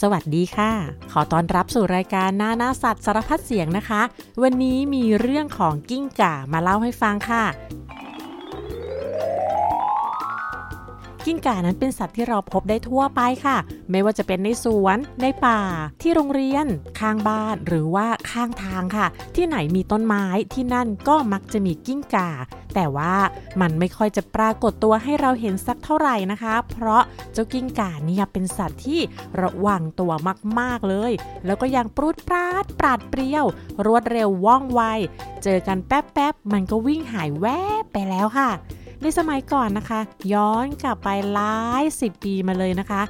สวัสดีค่ะ ขอต้อนรับสู่รายการหน้าหน้าสัตว์สารพัดเสียงนะคะ วันนี้มีเรื่องของกิ้งก่ามาเล่าให้ฟังค่ะ กิ้งก่านั้นเป็นสัตว์ที่เราพบได้ทั่วไปค่ะ ไม่ว่าจะเป็นในสวน ในป่า ที่โรงเรียน ข้างบ้าน หรือว่าข้างทางค่ะ ที่ไหนมีต้นไม้ที่นั่นก็มักจะมีกิ้งก่า แต่ว่ามันไม่ค่อยจะปรากฏตัวให้เราเห็นสักเท่าไหร่นะคะ เพราะเจ้ากิ้งก่าเนี่ยเป็นสัตว์ที่ระวังตัวมากๆเลย แล้วก็ยังปรุดปราดปราดเปรี้ยว รวดเร็วว่องไว เจอกันแป๊บๆ มันก็วิ่งหายแวบไปแล้วค่ะ ในสมัยก่อนนะคะ ย้อนกลับไปหลายสิบปีมาเลยนะคะ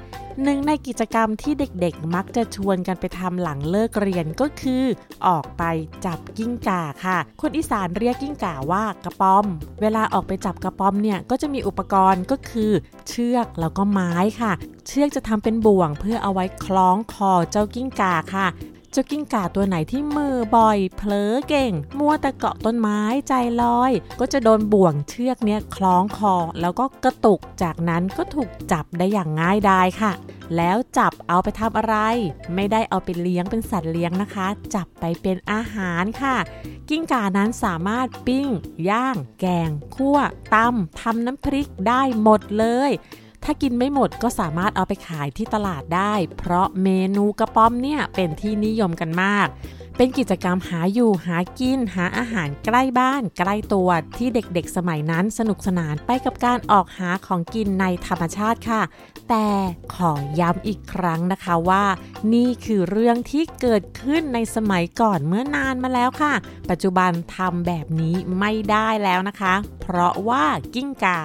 หนึ่งในกิจกรรมที่เด็กๆ มักจะชวนกันไปทำหลังเลิกเรียนก็คือ ออกไปจับกิ้งก่าค่ะ คนอีสานเรียกกิ้งก่าว่ากระป๋อม เวลาออกไปจับกระป๋อมเนี่ยก็จะมีอุปกรณ์ก็คือ เชือกแล้วก็ไม้ค่ะ เชือกจะทำเป็นบ่วงเพื่อเอาไว้คล้องคอเจ้ากิ้งก่าค่ะ จ้ากิ้งก่าตัวไหนที่มือบ่อย เผลอเก่ง มัวแต่เกาะต้นไม้ใจลอย ก็จะโดนบ่วงเชือกเนี้ยคล้องคอ แล้วก็กระตุกจากนั้นก็ถูกจับได้อย่างง่ายดายค่ะ แล้วจับเอาไปทำอะไร ไม่ได้เอาไปเลี้ยงเป็นสัตว์เลี้ยงนะคะ จับไปเป็นอาหารค่ะ กิ้งก่านั้นสามารถปิ้ง ย่าง แกง คั่วตำทำน้ำพริกได้หมดเลย ถ้ากินไม่หมดก็สามารถเอาไปขายที่ตลาดได้ เพราะเมนูกระป๋อมเนี่ยเป็นที่นิยมกันมาก เป็นกิจกรรมหาอยู่หากิน หาอาหารใกล้บ้าน ใกล้ตัวที่เด็กๆสมัยนั้นสนุกสนานไปกับการออกหาของกินในธรรมชาติค่ะ แต่ขอย้ำอีกครั้งนะคะว่า นี่คือเรื่องที่เกิดขึ้นในสมัยก่อนเมื่อนานมาแล้วค่ะ ปัจจุบันทำแบบนี้ไม่ได้แล้วนะคะ เพราะว่ากิ้งก่า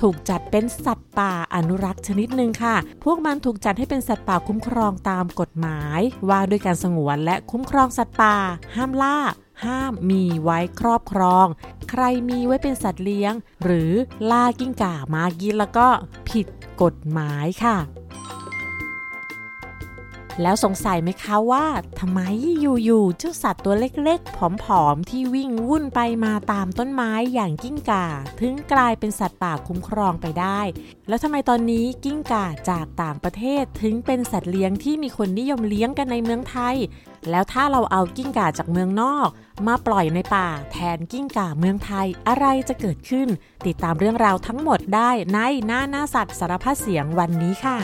ถูกจัดเป็นสัตว์ป่าอนุรักษ์ชนิดหนึ่งค่ะ พวกมันถูกจัดให้เป็นสัตว์ป่าคุ้มครองตามกฎหมาย ว่าด้วยการสงวนและคุ้มครองสัตว์ป่า ห้ามล่า ห้ามมีไว้ครอบครอง ใครมีไว้เป็นสัตว์เลี้ยง หรือล่ากิ้งก่ามากินแล้วก็ผิดกฎหมายค่ะ แล้วสงสัยไหมคะว่าทำไมอยู่ๆเจ้าสัตว์ตัวเล็กๆ ผอมๆ ที่วิ่งวุ่นไปมาตามต้นไม้อย่างกิ้งก่า ถึงกลายเป็นสัตว์ป่าคุ้มครองไปได้ แล้วทำไมตอนนี้กิ้งก่าจากต่างประเทศถึงเป็นสัตว์เลี้ยงที่มีคนนิยมเลี้ยงกันในเมืองไทย แล้วถ้าเราเอากิ้งก่าจากเมืองนอก มาปล่อยในป่า แทนกิ้งก่าเมืองไทยอะไรจะเกิดขึ้น ติดตามเรื่องราวทั้งหมดได้ในหน้าหน้าสัตว์สารพัดเสียงวันนี้ค่ะ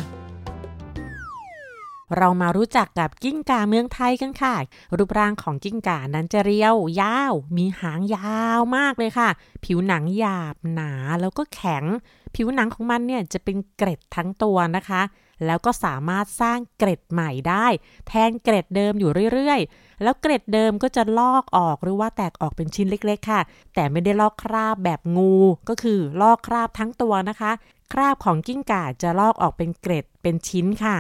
เรามารู้จักกับกิ้งก่าเมืองไทยกันค่ะ รูปร่างของกิ้งก่านั้นจะเรียว ยาว มีหางยาวมากเลยค่ะ ผิวหนังหยาบหนาแล้วก็แข็ง ผิวหนังของมันเนี่ยจะเป็นเกร็ดทั้งตัวนะคะ แล้วก็สามารถสร้างเกร็ดใหม่ได้ แทนเกร็ดเดิมอยู่เรื่อยๆ แล้วเกร็ดเดิมก็จะลอกออกหรือว่าแตกออกเป็นชิ้นเล็กๆ ค่ะ แต่ไม่ได้ลอกคราบแบบงู ก็คือลอกคราบทั้งตัวนะคะ คราบของกิ้งก่าจะลอกออกเป็นเกร็ดเป็นชิ้นค่ะ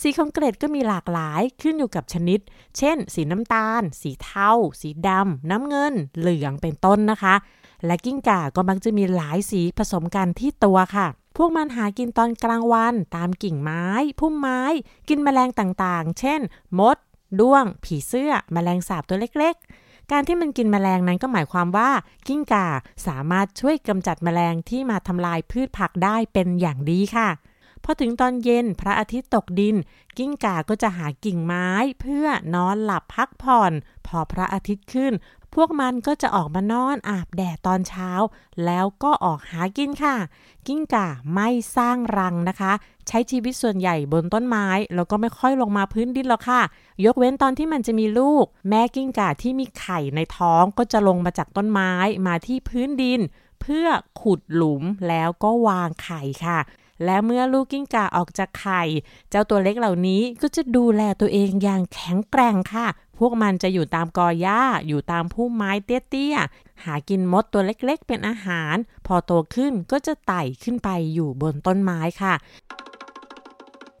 สีของเกรดก็มีหลากหลายขึ้นอยู่กับชนิด เช่น สีน้ำตาล สีเทา สีดำ น้ำเงิน เหลืองเป็นต้นนะคะ และกิ้งก่าก็มักจะมีหลายสีผสมกันที่ตัวค่ะ พวกมันหากินตอนกลางวัน ตามกิ่งไม้ พุ่มไม้ กินแมลงต่างๆ เช่น มด ด้วง ผีเสื้อ แมลงสาบตัวเล็กๆการที่มันกินแมลงนั้นก็หมายความว่า กิ้งก่าสามารถช่วยกำจัดแมลงที่มาทำลายพืชผักได้เป็นอย่างดีค่ะ อถึงตอนเย็นพระอาทิตย์ตกดิน กิ้งก่าก็จะหากิ่งไม้ เพื่อนอนหลับพักผ่อน พอพระอาทิตย์ขึ้น พวกมันก็จะออกมานอนอาบแดดตอนเช้า แล้วก็ออกหากินค่ะ กิ้งก่าไม่สร้างรังนะคะ ใช้ชีวิตส่วนใหญ่บนต้นไม้ แล้วก็ไม่ค่อยลงมาพื้นดินหรอกค่ะ ยกเว้นตอนที่มันจะมีลูก แม่กิ้งก่าที่มีไข่ในท้องก็จะลงมาจากต้นไม้มาที่พื้นดิน เพื่อขุดหลุมแล้วก็วางไข่ค่ะ และเมื่อลูกกิ้งก่าออกจากไข่ เจ้าตัวเล็กเหล่านี้ก็จะดูแลตัวเองอย่างแข็งแกร่งค่ะ พวกมันจะอยู่ตามกอหญ้า อยู่ตามพุ่มไม้เตี้ยๆ หากินมดตัวเล็กๆ เป็นอาหาร พอโตขึ้นก็จะไต่ขึ้นไปอยู่บนต้นไม้ค่ะ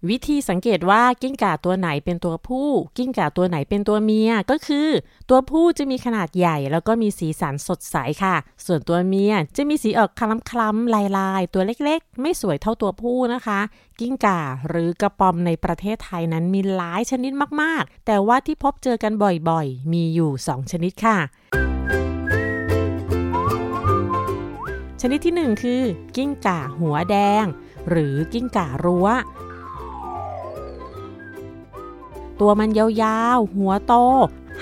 วิธีสังเกตว่ากิ้งก่าตัวไหนเป็นตัวผู้ กิ้งก่าตัวไหนเป็นตัวเมียก็คือ ตัวผู้จะมีขนาดใหญ่ แล้วก็มีสีสันสดใสค่ะ ส่วนตัวเมียจะมีสีออกคล้ำคล้ำลายลายตัวเล็กๆ ไม่สวยเท่าตัวผู้นะคะ กิ้งก่าหรือกระปอมในประเทศไทยนั้นมีหลายชนิดมากๆ แต่ว่าที่พบเจอกันบ่อยๆ มีอยู่ 2 ชนิดค่ะชนิดที่ 1 คือ กิ้งก่าหัวแดง หรือกิ้งก่ารั้ว ตัวมันยาวๆ หัวโต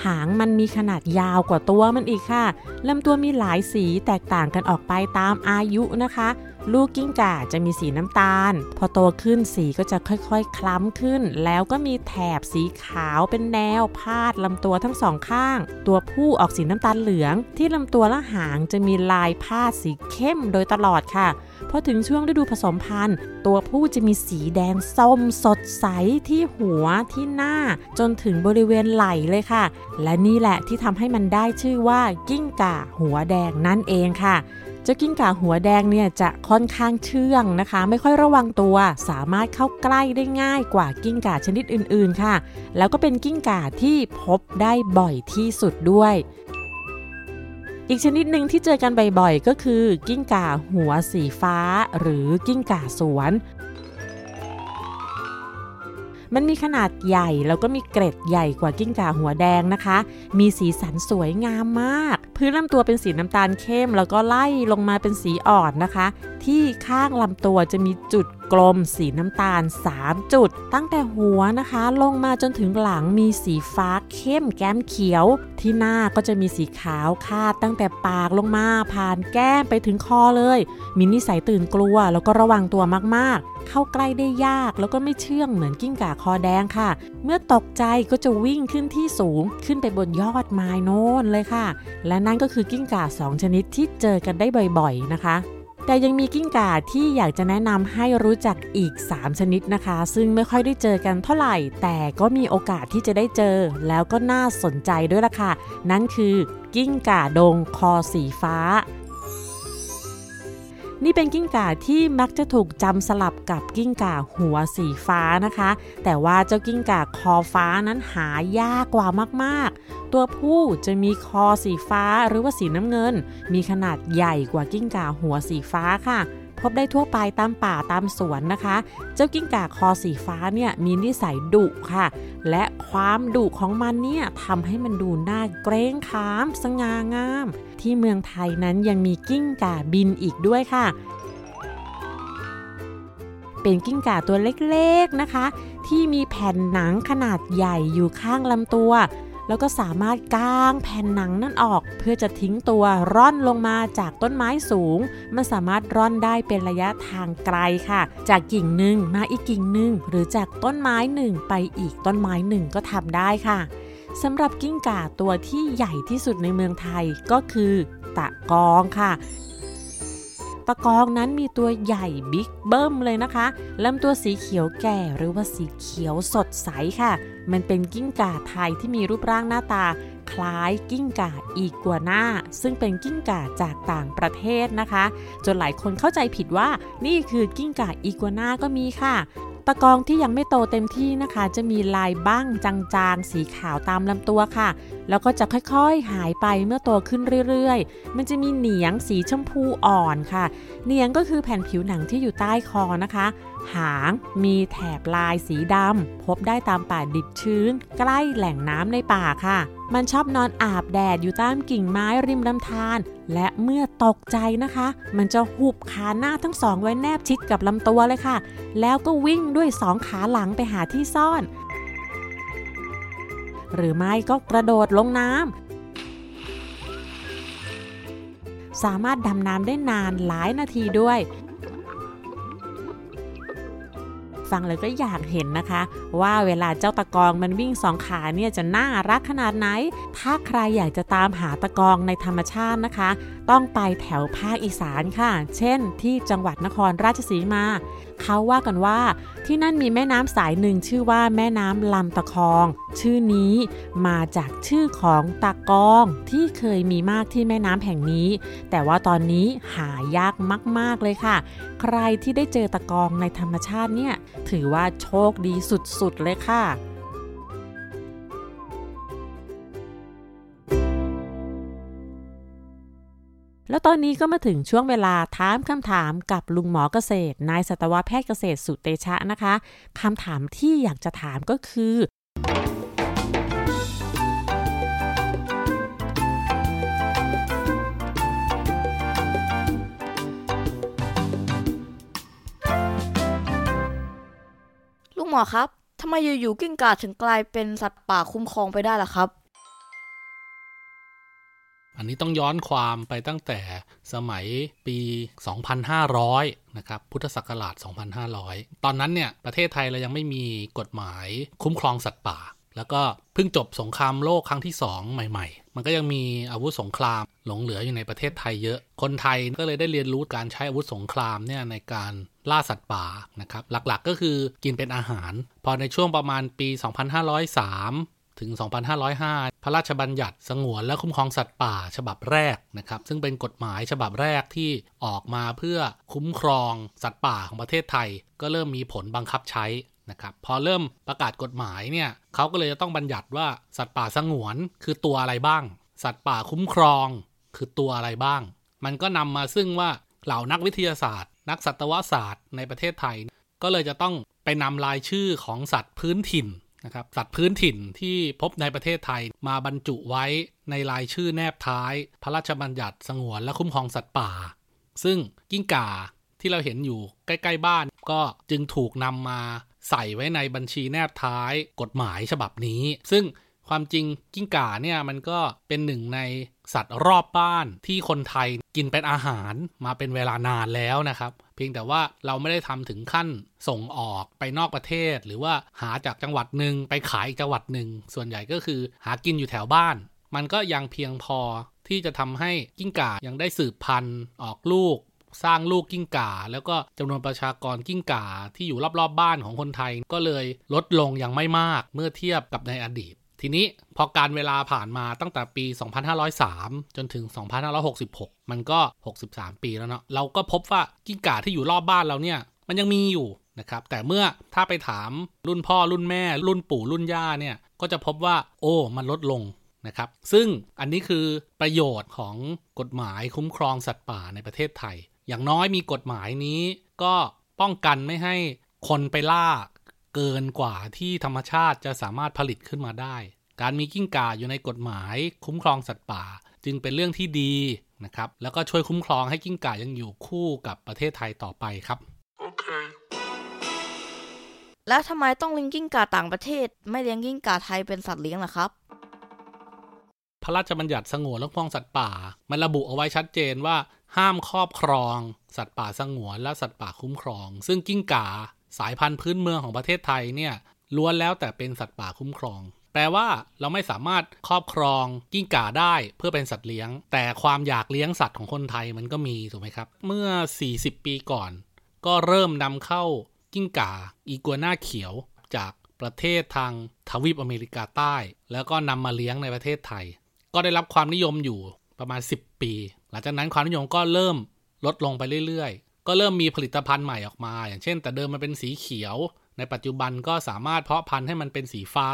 หางมันมีขนาดยาวกว่าตัวมันอีกค่ะลำตัวมีหลายสีแตกต่างกันออกไปตามอายุนะคะ ลูกกิ้งก่าจะมีสีน้ำตาล พอโตขึ้นสีก็จะค่อยๆ คล้ำขึ้น แล้วก็มีแถบสีขาวเป็นแนว พาดลำตัวทั้งสองข้าง ตัวผู้ออกสีน้ำตาลเหลือง ที่ลำตัวและหางจะมีลายพาดสีเข้มโดยตลอดค่ะ พอถึงช่วงฤดูผสมพันธุ์ ตัวผู้จะมีสีแดงส้มสดใสที่หัวที่หน้า จนถึงบริเวณไหล่เลยค่ะ และนี่แหละที่ทำให้มันได้ชื่อว่ากิ้งก่าหัวแดงนั่นเองค่ะจ้ากิ้งก่าหัวแดงเนี่ยจะค่อนข้างเชื่องนะคะ ไม่ค่อยระวังตัว สามารถเข้าใกล้ได้ง่ายกว่ากิ้งก่าชนิดอื่นๆค่ะ แล้วก็เป็นกิ้งก่าที่พบได้บ่อยที่สุดด้วย อีกชนิดหนึ่งที่เจอกันบ่อยๆ ก็คือกิ้งก่าหัวสีฟ้า หรือกิ้งก่าสวน มันมีขนาดใหญ่แล้วก็มีเกร็ดใหญ่กว่ากิ้งก่าหัวแดงนะคะ มีสีสันสวยงามมาก พื้นลำตัวเป็นสีน้ำตาลเข้ม แล้วก็ไล่ลงมาเป็นสีอ่อนนะคะ ที่ข้างลำตัวจะมีจุดกลมสีน้ำตาล 3 จุด ตั้งแต่หัวนะคะ ลงมาจนถึงหลังมีสีฟ้าเข้มแก้มเขียว ที่หน้าก็จะมีสีขาวคาดตั้งแต่ปากลงมาผ่านแก้มไปถึงคอเลย มีนิสัยตื่นกลัวแล้วก็ระวังตัวมากๆ เข้าใกล้ได้ยากแล้วก็ไม่เชื่องเหมือนกิ้งก่าคอแดงค่ะ เมื่อตกใจก็จะวิ่งขึ้นที่สูงขึ้นไปบนยอดไม้โน้นเลยค่ะ และนั่นก็คือกิ้งก่าสองชนิดที่เจอกันได้บ่อยๆนะคะแต่ยังมีกิ้งก่าที่อยากจะแนะนำให้รู้จักอีก 3 ชนิดนะคะ ซึ่งไม่ค่อยได้เจอกันเท่าไหร่ แต่ก็มีโอกาสที่จะได้เจอ แล้วก็น่าสนใจด้วยล่ะค่ะ นั่นคือกิ้งก่าดงคอสีฟ้า นี่เป็นกิ้งก่าที่มักจะถูกจำสลับกับกิ้งก่าหัวสีฟ้านะคะ แต่ว่าเจ้ากิ้งก่าคอฟ้านั้นหายากกว่ามากๆ ตัวผู้จะมีคอสีฟ้าหรือว่าสีน้ำเงิน มีขนาดใหญ่กว่ากิ้งก่าหัวสีฟ้าค่ะ พบได้ทั่วไปตามป่าตามสวนนะคะ เจ้ากิ้งก่าคอสีฟ้าเนี่ยมีนิสัยดุค่ะ และความดุของมันเนี่ยทำให้มันดูน่าเกรงขาม สง่างาม ที่เมืองไทยนั้นยังมีกิ้งก่าบินอีกด้วยค่ะ เป็นกิ้งก่าตัวเล็กๆนะคะ ที่มีแผ่นหนังขนาดใหญ่อยู่ข้างลำตัว แล้วก็สามารถกางแผ่นหนังนั่นออก เพื่อจะทิ้งตัวร่อนลงมาจากต้นไม้สูง มันสามารถร่อนได้เป็นระยะทางไกลค่ะ จากกิ่งหนึ่งมาอีกกิ่งหนึ่งหรือจากต้นไม้หนึ่งไปอีกต้นไม้หนึ่งก็ทำได้ค่ะสำหรับกิ้งก่าตัวที่ใหญ่ที่สุดในเมืองไทยก็คือตะกองค่ะ ตะกองนั้นมีตัวใหญ่บิ๊กเบิ้มเลยนะคะลำตัวสีเขียวแก่หรือว่าสีเขียวสดใสค่ะ มันเป็นกิ้งก่าไทยที่มีรูปร่างหน้าตา คล้ายกิ้งก่าอีกัวน่าซึ่งเป็นกิ้งก่าจากต่างประเทศนะคะ จนหลายคนเข้าใจผิดว่านี่คือกิ้งก่าอีกัวน่าก็มีค่ะ ตะกองที่ยังไม่โตเต็มที่นะคะ จะมีลายบ้างจางๆ สีขาวตามลำตัวค่ะ แล้วก็จะค่อยๆหายไปเมื่อโตขึ้นเรื่อยๆ มันจะมีเหนียงสีชมพูอ่อนค่ะ เหนียงก็คือแผ่นผิวหนังที่อยู่ใต้คอนะคะ หางมีแถบลายสีดำพบได้ตามป่าดิบชื้น ใกล้แหล่งน้ำในป่าค่ะ มันชอบนอนอาบแดดอยู่ตามกิ่งไม้ริมลำธารและเมื่อตกใจนะคะ มันจะหุบขาหน้าทั้งสองไว้แนบชิดกับลำตัวเลยค่ะ แล้วก็วิ่งด้วยสองขาหลังไปหาที่ซ่อน หรือไม่ก็กระโดดลงน้ำสามารถดำน้ำได้นานหลายนาทีด้วย ฟังแล้วก็อยากเห็นนะคะ ว่าเวลาเจ้าตะกองมันวิ่งสองขาเนี่ยจะน่ารักขนาดไหน ถ้าใครอยากจะตามหาตะกองในธรรมชาตินะคะ ต้องไปแถวภาคอีสานค่ะ เช่น ที่จังหวัดนครราชสีมา เขาว่ากันว่า ที่นั่นมีแม่น้ำสายหนึ่งชื่อว่าแม่น้ำลำตะคอง ชื่อนี้มาจากชื่อของตะกองที่เคยมีมากที่แม่น้ำแห่งนี้ แต่ว่าตอนนี้หายากมาก ๆ เลยค่ะ ใครที่ได้เจอตะกองในธรรมชาติเนี่ย ถือว่าโชคดีสุด ๆ เลยค่ะ แล้วตอนนี้ก็มาถึงช่วงเวลาถามคำถามกับลุงหมอเกษตร นายสัตวแพทย์เกษตรสุเตชะนะคะคำถามที่อยากจะถามก็คือ ลุงหมอครับทำไมอยู่ๆกิ้งก่าถึงกลายเป็นสัตว์ป่าคุ้มครองไปได้ล่ะครับ อันนี้ต้องย้อนความไปตั้งแต่สมัยปี 2500 นะครับ พุทธศักราช 2500 ตอนนั้นเนี่ยประเทศไทยเรายังไม่มีกฎหมายคุ้มครองสัตว์ป่า แล้วก็เพิ่งจบสงครามโลกครั้งที่ 2 ใหม่ ๆ มันก็ยังมีอาวุธสงครามหลงเหลืออยู่ในประเทศไทยเยอะ คนไทยก็เลยได้เรียนรู้การใช้อาวุธสงครามเนี่ยในการล่าสัตว์ป่านะครับ หลักๆก็คือกินเป็นอาหาร พอในช่วงประมาณปี 2503 ถึง 2505 พระราชบัญญัติสงวนและคุ้มครองสัตว์ป่าฉบับแรกนะครับ ซึ่งเป็นกฎหมายฉบับแรกที่ออกมาเพื่อคุ้มครองสัตว์ป่าของประเทศไทย ก็เริ่มมีผลบังคับใช้นะครับพอเริ่มประกาศกฎหมายเนี่ยเขาก็เลยจะต้องบัญญัติว่าสัตว์ป่าสงวนคือตัวอะไรบ้าง สัตว์ป่าคุ้มครองคือตัวอะไรบ้าง มันก็นำมาซึ่งว่าเหล่านักวิทยาศาสตร์ นักสัตวศาสตร์ในประเทศไทย ก็เลยจะต้องไปนำรายชื่อของสัตว์พื้นถิ่น นะครับสัตว์พื้นถิ่นที่พบในประเทศไทยมาบรรจุไว้ในรายชื่อแนบท้าย พระราชบัญญัติสงวนและคุ้มครองสัตว์ป่า ซึ่งกิ้งก่าที่เราเห็นอยู่ใกล้ ๆ บ้าน ก็จึงถูกนำมาใส่ไว้ในบัญชีแนบท้ายกฎหมายฉบับนี้ ซึ่งความจริงกิ้งก่าเนี่ยมันก็เป็นหนึ่งใน สัตว์รอบบ้านที่คนไทยกินเป็นอาหารมาเป็นเวลานานแล้วนะครับ เพียงแต่ว่าเราไม่ได้ทำถึงขั้นส่งออกไปนอกประเทศ หรือว่าหาจากจังหวัดหนึ่งไปขายอีกจังหวัดหนึ่งส่วนใหญ่ก็คือหากินอยู่แถวบ้าน มันก็ยังเพียงพอที่จะทำให้กิ้งก่ายังได้สืบพันธุ์ออกลูกสร้างลูกกิ้งก่า แล้วก็จำนวนประชากรกิ้งก่าที่อยู่รอบๆบบ้านของคนไทยก็เลยลดลงอยังไม่มากเมื่อเทียบกับในอดีต ทีนี้พอการเวลาผ่านมาตั้งแต่ปี 2503 จนถึง 2566 มันก็ 63 ปีแล้วเนาะ เราก็พบว่ากิ้งก่าที่อยู่รอบบ้านเราเนี่ย มันยังมีอยู่นะครับ แต่เมื่อถ้าไปถามรุ่นพ่อรุ่นแม่ รุ่นปู่รุ่นย่าเนี่ย ก็จะพบว่า โอ้ มันลดลงนะครับ ซึ่งอันนี้คือประโยชน์ของกฎหมายคุ้มครองสัตว์ป่าในประเทศไทย อย่างน้อยมีกฎหมายนี้ก็ป้องกันไม่ให้คนไปล่า เกินกว่าที่ธรรมชาติจะสามารถผลิตขึ้นมาได้ การมีกิ้งก่าอยู่ในกฎหมาย คุ้มครองสัตว์ป่า จึงเป็นเรื่องที่ดีนะครับ แล้วก็ช่วยคุ้มครองให้กิ้งก่ายังอยู่คู่กับประเทศไทยต่อไปครับ Okay. แล้วทำไมต้องเลี้ยงกิ้งก่าต่างประเทศ ไม่เลี้ยงกิ้งก่าไทยเป็นสัตว์เลี้ยงล่ะครับพระราชบัญญัติสงวนและคุ้มครองสัตว์ป่า มันระบุเอาไว้ชัดเจนว่า ห้ามครอบครอง สัตว์ป่าสงวนและสัตว์ป่าคุ้มครอง ซึ่งกิ้งก่า สายพันธุ์พื้นเมืองของประเทศไทยเนี่ยล้วนแล้วแต่เป็นสัตว์ป่าคุ้มครอง แปลว่าเราไม่สามารถครอบครองกิ้งก่าได้เพื่อเป็นสัตว์เลี้ยง แต่ความอยากเลี้ยงสัตว์ของคนไทยมันก็มีถูกไหมครับ เมื่อ 40 ปีก่อน ก็เริ่มนำเข้ากิ้งก่าอีกัวน่าเขียวจากประเทศทางทวีปอเมริกาใต้ แล้วก็นำมาเลี้ยงในประเทศไทย ก็ได้รับความนิยมอยู่ประมาณ 10 ปี หลังจากนั้นความนิยมก็เริ่มลดลงไปเรื่อย ก็เริ่มมีผลิตภัณฑ์ใหม่ออกมา อย่างเช่น แต่เดิมมันเป็นสีเขียว ในปัจจุบันก็สามารถเพาะพันธุ์ให้มันเป็นสีฟ้า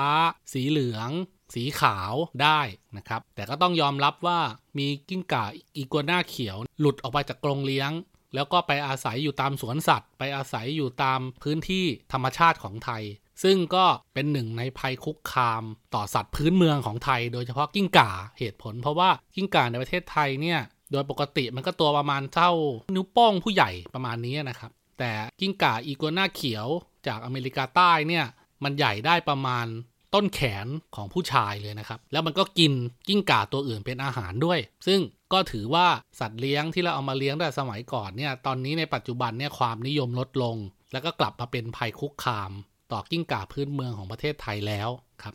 สีเหลือง สีขาวได้นะครับ แต่ก็ต้องยอมรับว่ามีกิ้งก่าอีกัวน่าเขียว หลุดออกไปจากกรงเลี้ยง แล้วก็ไปอาศัยอยู่ตามสวนสัตว์ ไปอาศัยอยู่ตามพื้นที่ธรรมชาติของไทย ซึ่งก็เป็นหนึ่งในภัยคุกคาม ต่อสัตว์พื้นเมืองของไทย โดยเฉพาะกิ้งก่าเหตุผล เพราะว่ากิ้งก่าในประเทศไทยเนี่ย โดยปกติมันก็ตัวประมาณเท่านิ้วโป้งผู้ใหญ่ประมาณนี้นะครับ แต่กิ้งก่าอีกัวน่าเขียวจากอเมริกาใต้เนี่ยมันใหญ่ได้ประมาณต้นแขนของผู้ชายเลยนะครับ แล้วมันก็กินกิ้งก่าตัวอื่นเป็นอาหารด้วย ซึ่งก็ถือว่าสัตว์เลี้ยงที่เราเอามาเลี้ยงแต่สมัยก่อนเนี่ย ตอนนี้ในปัจจุบันเนี่ยความนิยมลดลง แล้วก็กลับมาเป็นภัยคุกคาม ต่อกิ้งก่าพื้นเมืองของประเทศไทยแล้วครับ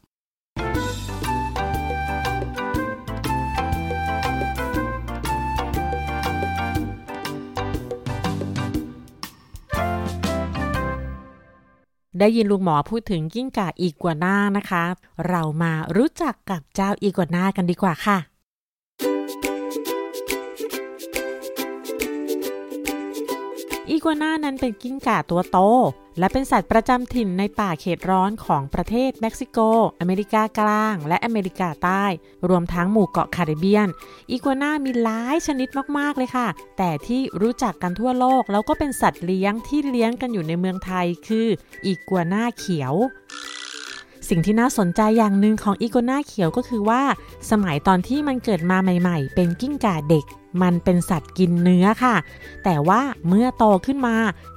ได้ยินลุงหมอพูดถึงกิ้งก่าอีกัวน่านะคะ เรามารู้จักกับเจ้าอีกัวน่ากันดีกว่าค่ะ อีกัวน่านั้นเป็นกิ้งก่าตัวโต และเป็นสัตว์ประจำถิ่นในป่าเขตร้อนของประเทศเม็กซิโก อเมริกากลาง และอเมริกาใต้ รวมทั้งหมู่เกาะคาริเบียน อีกัวน่ามีหลายชนิดมาก ๆ เลยค่ะ แต่ที่รู้จักกันทั่วโลก แล้วก็เป็นสัตว์เลี้ยงที่เลี้ยงกันอยู่ในเมืองไทยคืออีกัวน่าเขียวสิ่งที่น่าสนใจอย่างหนึ่งของอีโกนาเขียวก็คือว่า สมัยตอนที่มันเกิดมาใหม่ ๆ เป็นกิ้งก่าเด็กมันเป็นสัตว์กินเนื้อค่ะ แต่ว่าเมื่อโตขึ้นมา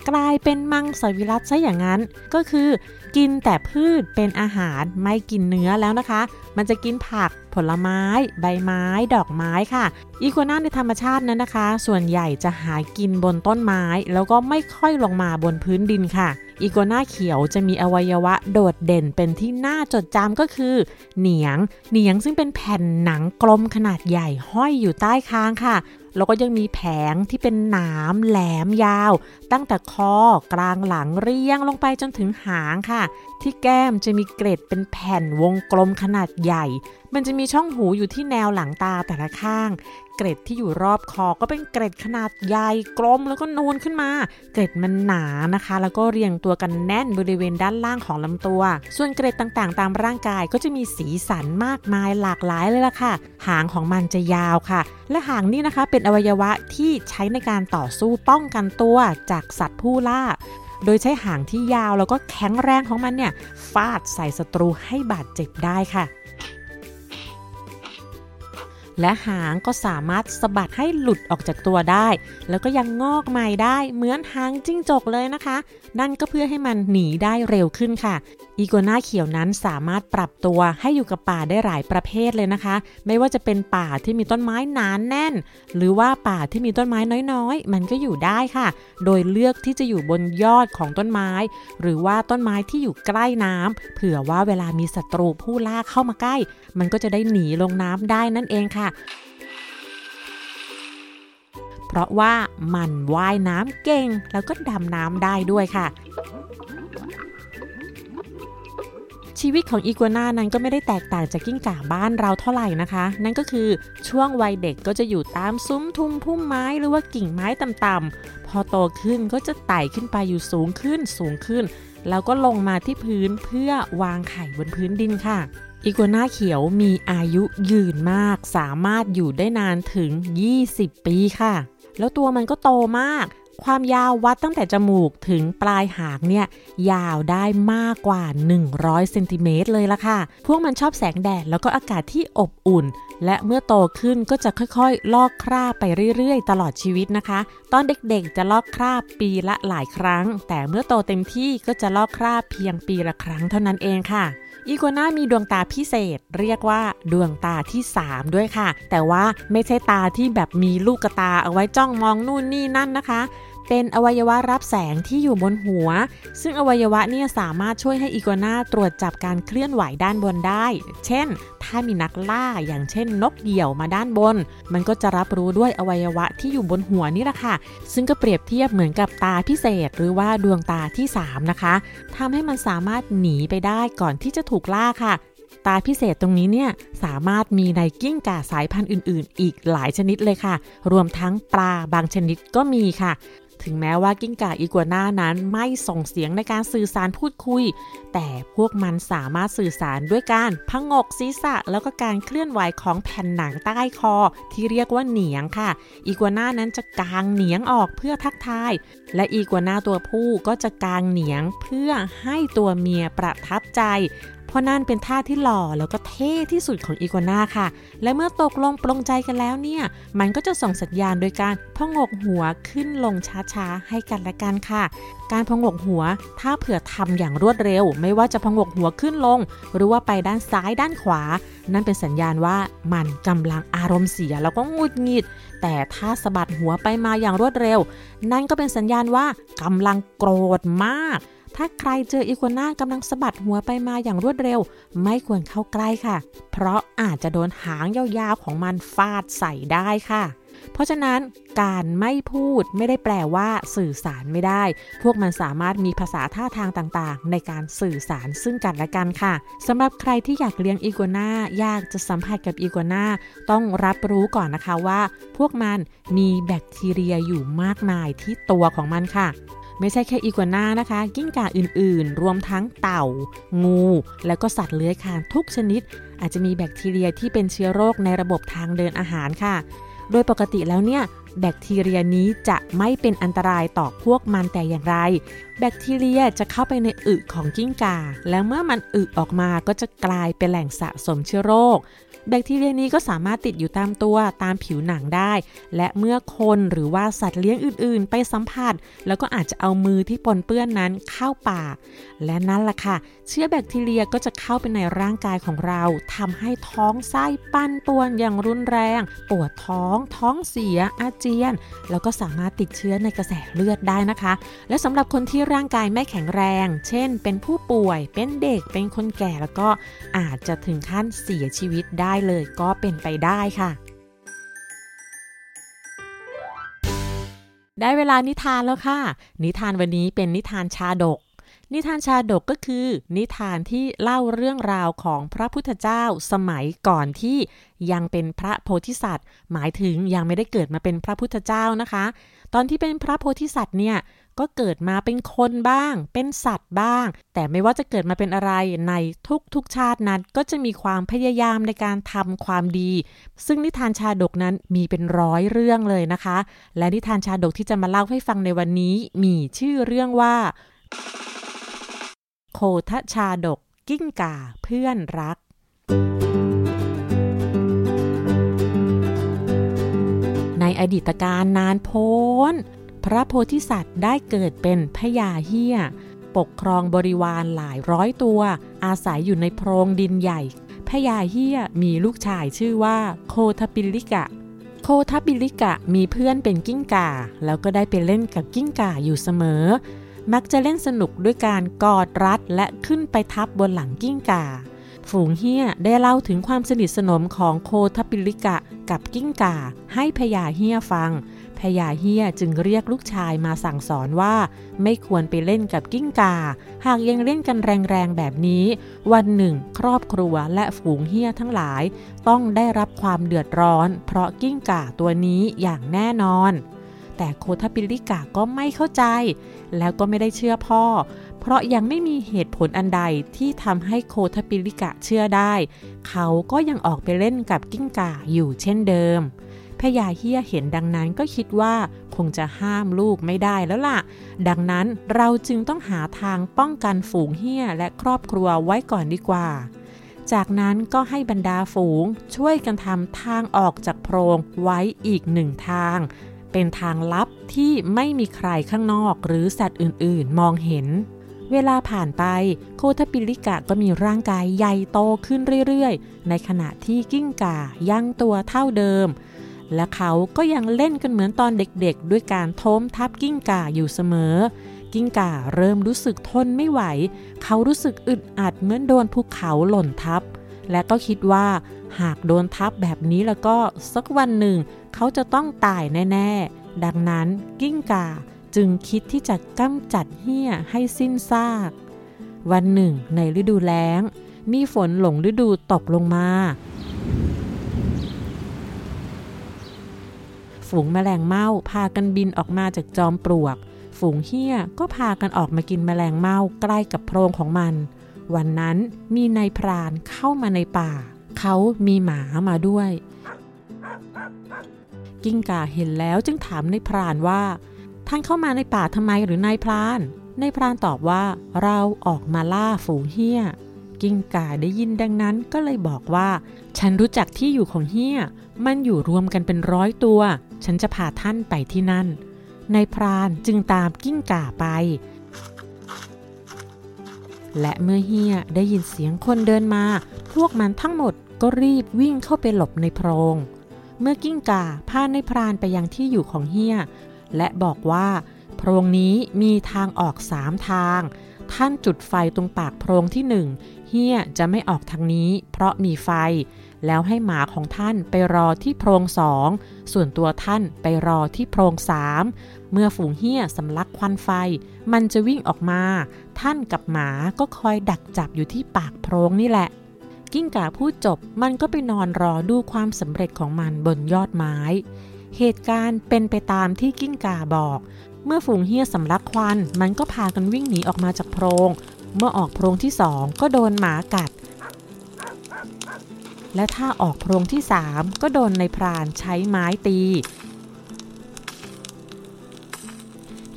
กลายเป็นมังสวิรัตซะอย่างนั้น ก็คือกินแต่พืชเป็นอาหารไม่กินเนื้อแล้วนะคะ มันจะกินผักผลไม้ ใบไม้ ดอกไม้ค่ะ อีกัวน่าในธรรมชาตินั้นนะคะ ส่วนใหญ่จะหากินบนต้นไม้ แล้วก็ไม่ค่อยลงมาบนพื้นดินค่ะ อีกัวน่าเขียวจะมีอวัยวะโดดเด่นเป็นที่น่าจดจำก็คือ เหนียง เหนียงซึ่งเป็นแผ่นหนังกลมขนาดใหญ่ห้อยอยู่ใต้คางค่ะแล้วก็ยังมีแผงที่เป็นหนามแหลมยาว ตั้งแต่คอกลางหลังเรียงลงไปจนถึงหางค่ะ ที่แก้มจะมีเกร็ดเป็นแผ่นวงกลมขนาดใหญ่ มันจะมีช่องหูอยู่ที่แนวหลังตาแต่ละข้าง เกร็ดที่อยู่รอบคอก็เป็นเกร็ดขนาดใหญ่กลมแล้วก็นูนขึ้นมา เกร็ดมันหนานะคะ แล้วก็เรียงตัวกันแน่นบริเวณด้านล่างของลำตัว ส่วนเกร็ดต่างๆ ตามร่างกายก็จะมีสีสันมากมายหลากหลายเลยล่ะค่ะ หางของมันจะยาวค่ะ และหางนี่นะคะเป็นอวัยวะที่ใช้ในการต่อสู้ป้องกันตัวจากสัตว์ผู้ล่าโดยใช้หางที่ยาวแล้วก็แข็งแรงของมันเนี่ยฟาดใส่ศัตรูให้บาดเจ็บได้ค่ะ และหางก็สามารถสะบัดให้หลุดออกจากตัวได้ แล้วก็ยังงอกใหม่ได้เหมือนหางจิ้งจกเลยนะคะ นั่นก็เพื่อให้มันหนีได้เร็วขึ้นค่ะ อีโกนาเขียวนั้นสามารถปรับตัวให้อยู่กับป่าได้หลายประเภทเลยนะคะ ไม่ว่าจะเป็นป่าที่มีต้นไม้หนานแน่น หรือว่าป่าที่มีต้นไม้น้อยๆ มันก็อยู่ได้ค่ะ โดยเลือกที่จะอยู่บนยอดของต้นไม้ หรือว่าต้นไม้ที่อยู่ใกล้น้ำเผื่อว่าเวลามีศัตรูผู้ล่าเข้ามาใกล้ มันก็จะได้หนีลงน้ำได้นั่นเองค่ะเพราะว่ามันว่ายน้ำเก่งแล้วก็ดำน้ำได้ด้วยค่ะ ชีวิตของอีกัวน่านั้นก็ไม่ได้แตกต่างจากกิ้งก่าบ้านเราเท่าไหร่นะคะ นั่นก็คือช่วงวัยเด็กก็จะอยู่ตามซุ้มทุ่มพุ่มไม้หรือว่ากิ่งไม้ต่ำๆพอโตขึ้นก็จะไต่ขึ้นไปอยู่สูงขึ้นสูงขึ้น แล้วก็ลงมาที่พื้นเพื่อวางไข่บนพื้นดินค่ะอีกัวน่าเขียวมีอายุยืนมาก สามารถอยู่ได้นานถึง 20 ปีค่ะ แล้วตัวมันก็โตมาก ความยาววัดตั้งแต่จมูกถึงปลายหางเนี่ยยาวได้มากกว่า 100เซนติเมตรเลยละค่ะ พวกมันชอบแสงแดดแล้วก็อากาศที่อบอุ่น และเมื่อโตขึ้นก็จะค่อยๆ ลอกคราบไปเรื่อยๆ ตลอดชีวิตนะคะ ตอนเด็กๆจะลอกคราบปีละหลายครั้ง แต่เมื่อโตเต็มที่ก็จะลอกคราบเพียงปีละครั้งเท่านั้นเองค่ะอีกัวน่ามีดวงตาพิเศษ เรียกว่าดวงตาที่ 3 ด้วยค่ะ แต่ว่าไม่ใช่ตาที่แบบมีลูกตาเอาไว้จ้องมองนู่นนี่นั่นนะคะ เป็นอวัยวะรับแสงที่อยู่บนหัว ซึ่งอวัยวะเนี่ยสามารถช่วยให้อีกัวน่าตรวจจับการเคลื่อนไหวด้านบนได้ เช่น ถ้ามีนักล่าอย่างเช่น นกเหยี่ยวมาด้านบน มันก็จะรับรู้ด้วยอวัยวะที่อยู่บนหัวนี่แหละค่ะ ซึ่งก็เปรียบเทียบเหมือนกับตาพิเศษ หรือว่าดวงตาที่ 3 นะคะทำให้มันสามารถหนีไปได้ก่อนที่จะถูกล่าค่ะตาพิเศษตรงนี้เนี่ยสามารถมีในกิ้งก่าสายพันธุ์อื่น ๆ อีกหลายชนิดเลยค่ะ รวมทั้งปลาบางชนิดก็มีค่ะ ถึงแม้ว่ากิ้งก่าอีกัวน่านั้นไม่ส่งเสียงในการสื่อสารพูดคุย แต่พวกมันสามารถสื่อสารด้วยการพังกศีรษะ แล้วก็การเคลื่อนไหวของแผ่นหนังใต้คอ ที่เรียกว่าเหนียงค่ะ อีกัวน่านั้นจะกางเหนียงออกเพื่อทักทาย และอีกัวน่าตัวผู้ก็จะกางเหนียงเพื่อให้ตัวเมียประทับใจ เพราะนั่นเป็นท่าที่หล่อแล้วก็เท่ที่สุดของอีกัวน่าค่ะ และเมื่อตกลงปลงใจกันแล้วเนี่ย มันก็จะส่งสัญญาณโดยการพองกหัวขึ้นลงช้าๆ ให้กันและกันค่ะ การพองกหัวถ้าเผื่อทำอย่างรวดเร็ว ไม่ว่าจะพองกหัวขึ้นลง หรือว่าไปด้านซ้ายด้านขวา นั่นเป็นสัญญาณว่ามันกำลังอารมณ์เสียแล้วก็งุดหงิด แต่ถ้าสะบัดหัวไปมาอย่างรวดเร็ว นั่นก็เป็นสัญญาณว่ากำลังโกรธมาก ถ้าใครเจออีกัวน่ากำลังสะบัดหัวไปมาอย่างรวดเร็ว ไม่ควรเข้าใกล้ค่ะ เพราะอาจจะโดนหางยาวๆของมันฟาดใส่ได้ค่ะ เพราะฉะนั้นการไม่พูดไม่ได้แปลว่าสื่อสารไม่ได้ พวกมันสามารถมีภาษาท่าทางต่างๆ ในการสื่อสารซึ่งกันและกันค่ะสำหรับใครที่อยากเลี้ยงอีกัวน่าอยากจะสัมผัสกับอีกัวน่าต้องรับรู้ก่อนนะคะว่า พวกมันมีแบคทีเรียอยู่มากมายที่ตัวของมันค่ะ ไม่ใช่แค่อีกัวน่านะคะ กิ้งก่าอื่นๆ รวมทั้งเต่า งู แล้วก็สัตว์เลื้อยคลานทุกชนิด อาจจะมีแบคทีเรียที่เป็นเชื้อโรคในระบบทางเดินอาหารค่ะ โดยปกติแล้วเนี่ยแบคทีเรียนี้จะไม่เป็นอันตรายต่อพวกมันแต่อย่างไร แบคทีเรียจะเข้าไปในอึของกิ้งก่า แล้วเมื่อมันอึออกมาก็จะกลายเป็นแหล่งสะสมเชื้อโรค แบคทีเรียนี้ก็สามารถติดอยู่ตามตัวตามผิวหนังได้ และเมื่อคนหรือว่าสัตว์เลี้ยงอื่น ๆ ไปสัมผัส แล้วก็อาจจะเอามือที่ปนเปื้อนนั้นเข้าปาก และนั่นแหละค่ะ เชื้อแบคทีเรียก็จะเข้าไปในร่างกายของเราทำให้ท้องไส้ปั้นป่วนอย่างรุนแรง ปวดท้อง ท้องเสียอาเจียน แล้วก็สามารถติดเชื้อในกระแสเลือดได้นะคะ และสำหรับคนที่ร่างกายไม่แข็งแรง เช่น เป็นผู้ป่วย เป็นเด็ก เป็นคนแก่ แล้วก็อาจจะถึงขั้นเสียชีวิตได้เลยก็เป็นไปได้ค่ะ ได้เวลานิทานแล้วค่ะ นิทานวันนี้เป็นนิทานชาดกนิทานชาดกก็คือ นิทานที่เล่าเรื่องราวของพระพุทธเจ้าสมัยก่อนที่ยังเป็นพระโพธิสัตว์ หมายถึงยังไม่ได้เกิดมาเป็นพระพุทธเจ้านะคะ ตอนที่เป็นพระโพธิสัตว์เนี่ย ก็เกิดมาเป็นคนบ้าง เป็นสัตว์บ้าง แต่ไม่ว่าจะเกิดมาเป็นอะไรในทุกทุกชาตินั้นก็จะมีความพยายามในการทำความดี ซึ่งนิทานชาดกนั้นมีเป็นร้อยเรื่องเลยนะคะ และนิทานชาดกที่จะมาเล่าให้ฟังในวันนี้มีชื่อเรื่องว่า โคทชาดก กิ้งก่าเพื่อนรักในอดีตการนานโพ้น พระโพธิสัตว์ได้เกิดเป็นพญาเฮียปกครองบริวารหลายร้อยตัว อาศัยอยู่ในโพรงดินใหญ่พญาเฮียมีลูกชายชื่อว่าโคทปิลิกะ โคทปิลิกะมีเพื่อนเป็นกิ้งก่า แล้วก็ได้ไปเล่นกับกิ้งก่าอยู่เสมอ มักจะเล่นสนุกด้วยการกอดรัดและขึ้นไปทับบนหลังกิ้งก่า ฝูงเฮียได้เล่าถึงความสนิทสนมของโคทปิลิกะกับกิ้งก่าให้พญาเฮียฟัง พญาเฮียจึงเรียกลูกชายมาสั่งสอนว่า ไม่ควรไปเล่นกับกิ้งก่าหากยังเล่นกันแรงๆแบบนี้ วันหนึ่ง ครอบครัวและฝูงเฮียทั้งหลาย ต้องได้รับความเดือดร้อน เพราะกิ้งก่าตัวนี้อย่างแน่นอน แต่โคทปิลิกะก็ไม่เข้าใจ แล้วก็ไม่ได้เชื่อพ่อ เพราะยังไม่มีเหตุผลอันใดที่ทำให้โคทปิลิกะเชื่อได้ เขาก็ยังออกไปเล่นกับกิ้งก่าอยู่เช่นเดิม พญาเฮียเห็นดังนั้นก็คิดว่าคงจะห้ามลูกไม่ได้แล้วล่ะ ดังนั้นเราจึงต้องหาทางป้องกันฝูงเฮียและครอบครัวไว้ก่อนดีกว่า จากนั้นก็ให้บรรดาฝูงช่วยกันทำทางออกจากโพรงไว้อีกหนึ่งทาง เป็นทางลับที่ไม่มีใครข้างนอกหรือสัตว์อื่นๆ มองเห็นเวลาผ่านไปโคทปิลิกะก็มีร่างกายใหญ่โตขึ้นเรื่อยๆ ในขณะที่กิ้งก่ายังตัวเท่าเดิม และเขาก็ยังเล่นกันเหมือนตอนเด็กๆ ด้วยการโทมทับกิ้งก่าอยู่เสมอ กิ้งก่าเริ่มรู้สึกทนไม่ไหว เขารู้สึกอึดอัดเหมือนโดนภูเขาหล่นทับ และก็คิดว่าหากโดนทับแบบนี้แล้วก็สักวันหนึ่ง เขาจะต้องตายแน่ๆ ดังนั้นกิ้งก่าจึงคิดที่จะกำจัดเหี้ยให้สิ้นซาก วันหนึ่งในฤดูแล้ง มีฝนหลงฤดูตกลงมา ฝูงแมลงเม่าพากันบินออกมาจากจอมปลวก ฝูงเหี้ยก็พากันออกมากินแมลงเม่าใกล้กับโพรงของมัน วันนั้นมีนายพรานเข้ามาในป่า เขามีหมามาด้วย กิ้งก่าเห็นแล้วจึงถามนายพรานว่า ท่านเข้ามาในป่าทำไมหรือนายพรานนายพรานตอบว่าเราออกมาล่าฝูงเหี้ยกิ้งก่าได้ยินดังนั้นก็เลยบอกว่า ฉันรู้จักที่อยู่ของเหี้ยมันอยู่รวมกันเป็นร้อยตัว ฉันจะพาท่านไปที่นั่น นายพรานจึงตามกิ้งก่าไป และเมื่อเฮียได้ยินเสียงคนเดินมา พวกมันทั้งหมดก็รีบวิ่งเข้าไปหลบในโพรง เมื่อกิ้งก่าพานายพรานไปยังที่อยู่ของเฮียและบอกว่า โพรงนี้มีทางออกสามทาง ท่านจุดไฟตรงปากโพรงที่หนึ่งเฮียจะไม่ออกทางนี้ เพราะมีไฟ แล้วให้หมาของท่านไปรอที่โพรงสอง ส่วนตัวท่านไปรอที่โพรงสามเมื่อฝูงเฮียสำลักควันไฟ มันจะวิ่งออกมา ท่านกับหมาก็คอยดักจับอยู่ที่ปากโพรงนี่แหละ กิ้งก่าพูดจบมันก็ไปนอนรอดูความสำเร็จของมันบนยอดไม้ เหตุการณ์เป็นไปตามที่กิ้งก่าบอก เมื่อฝูงเฮียสำลักควัน มันก็พากันวิ่งหนีออกมาจากโพรง เมื่อออกโพรงที่สองก็โดนหมากัด และถ้าออกโพรงที่สามก็โดนในพรานใช้ไม้ตี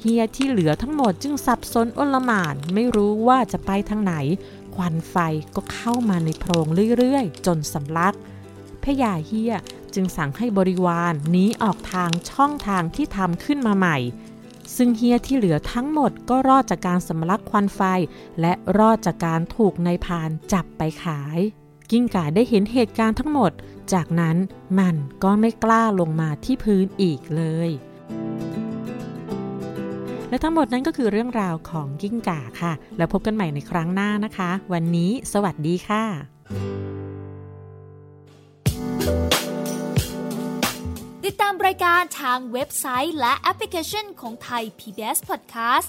เฮียที่เหลือทั้งหมดจึงสับสนอลหมานไม่รู้ว่าจะไปทางไหน ควันไฟก็เข้ามาในโพรงเรื่อยๆ จนสำลักพญาเฮียจึงสั่งให้บริวารหนีออกทางช่องทางที่ทำขึ้นมาใหม่ ซึ่งเฮียที่เหลือทั้งหมดก็รอดจากการสำลักควันไฟ และรอดจากการถูกนายพานจับไปขาย กิ้งก่าได้เห็นเหตุการณ์ทั้งหมด จากนั้นมันก็ไม่กล้าลงมาที่พื้นอีกเลย และทั้งหมดนั้นก็คือเรื่องราวของกิ้งก่าค่ะ แล้วพบกันใหม่ในครั้งหน้านะคะ วันนี้สวัสดีค่ะ ติดตามรายการทางเว็บไซต์และแอปพลิเคชันของไทย PBS Podcast